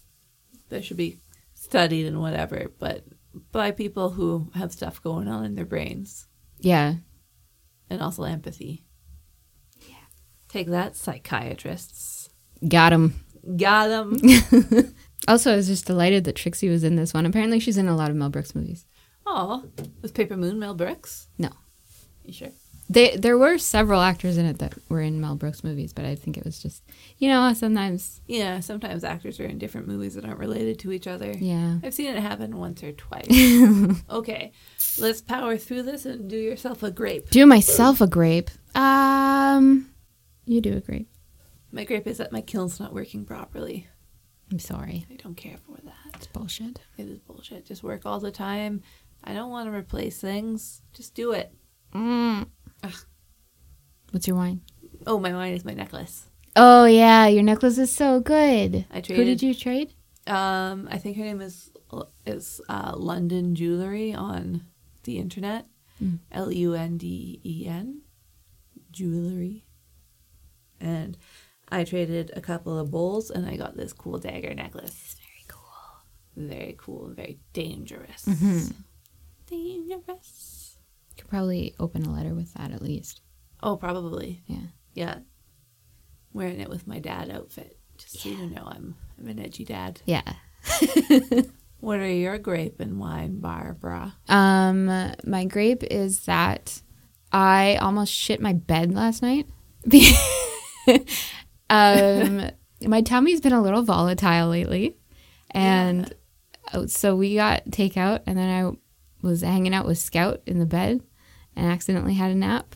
there should be studied and whatever, but by people who have stuff going on in their brains yeah. and also empathy. Yeah. Take that, psychiatrists. Got him. Got them. Also, I was just delighted that Trixie was in this one. Apparently, she's in a lot of Mel Brooks movies. Oh, was Paper Moon Mel Brooks? No, You sure? They there were several actors in it that were in Mel Brooks movies, but I think it was just you know sometimes Yeah, sometimes actors are in different movies that aren't related to each other. yeah. I've seen it happen once or twice. okay, let's power through this and do yourself a grape. Do myself a grape. Um, you do a grape. My grape is that my kiln's not working properly. I'm sorry. I don't care for that. It's bullshit. It is bullshit. Just work all the time. I don't want to replace things. Just do it. Mm. What's your wine? Oh, my wine is my necklace. Oh yeah, your necklace is so good. I traded. Who did you trade? Um, I think her name is is uh, Lunden Jewelry on the internet. Mm. L U N D E N Jewelry. And I traded a couple of bowls, and I got this cool dagger necklace. Very cool. Very cool. Very dangerous. Mm-hmm. Dangerous. Probably open a letter with that at least. Oh, probably. Yeah. Yeah. Wearing it with my dad outfit, just so you know, I'm I'm an edgy dad. Yeah. What are your grape and wine, Barbara? Um, my grape is that I almost shit my bed last night. um, my tummy's been a little volatile lately, and uh, so we got takeout, and then I was hanging out with Scout in the bed, and accidentally had a nap.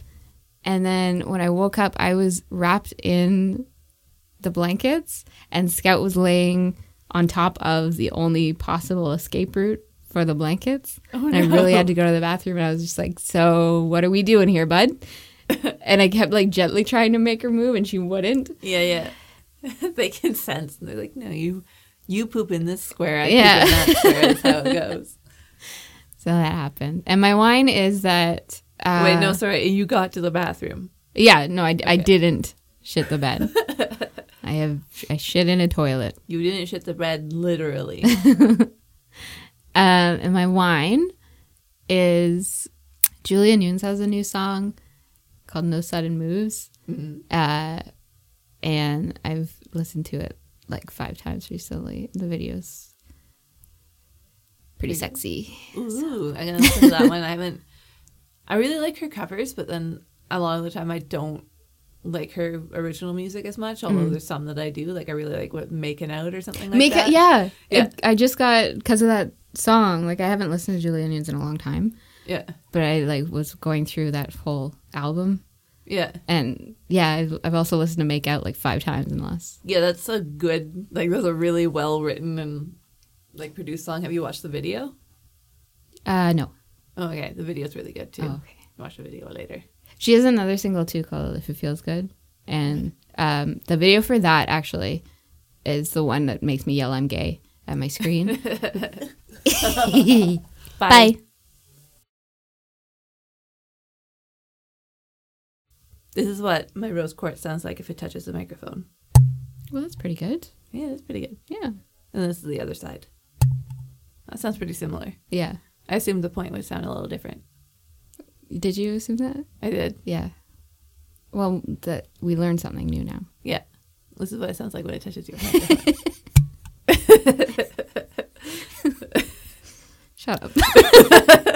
And then when I woke up, I was wrapped in the blankets, and Scout was laying on top of the only possible escape route for the blankets. Oh, and I really had to go to the bathroom, and I was just like, "So, what are we doing here, bud?" and I kept like gently trying to make her move, and she wouldn't. Yeah, yeah. they can sense. And they're like, no, you you poop in this square. I Yeah. poop in that square. That's how it goes. So that happened. And my wine is that. Uh, Wait, no, sorry. You got to the bathroom. Yeah, no, I, I didn't shit the bed. I have I shit in a toilet. You didn't shit the bed, literally. Um, and my wine is Julia Nunes has a new song called No Sudden Moves. Uh, and I've listened to it like five times recently. The video's pretty sexy. Ooh, I gotta listen to that one. I haven't. I really like her covers, but then a lot of the time I don't like her original music as much. Although there's some that I do. Like I really like what "Making Out" or something like Make that. it, yeah. Yeah. It- I just got because of that song. Like I haven't listened to Julia Nunes in a long time, yeah, but I like was going through that whole album, yeah, and yeah, I've, I've also listened to Make Out like five times in the last. yeah. That's a good. Like that's a really well written and like produced song. Have you watched the video? Uh, no. Oh, okay. The video's really good too. Oh, okay. Watch the video later. She has another single too called "If It Feels Good," and um, the video for that actually is the one that makes me yell "I'm gay" at my screen. Bye. Bye. This is what my rose quartz sounds like if it touches the microphone. well, that's pretty good. Yeah, that's pretty good. Yeah. And this is the other side. That sounds pretty similar. Yeah. I assumed the point would sound a little different. Did you assume that? I did. Yeah. Well, that we learned something new now. Yeah. This is what it sounds like when it touches your microphone. Shut up.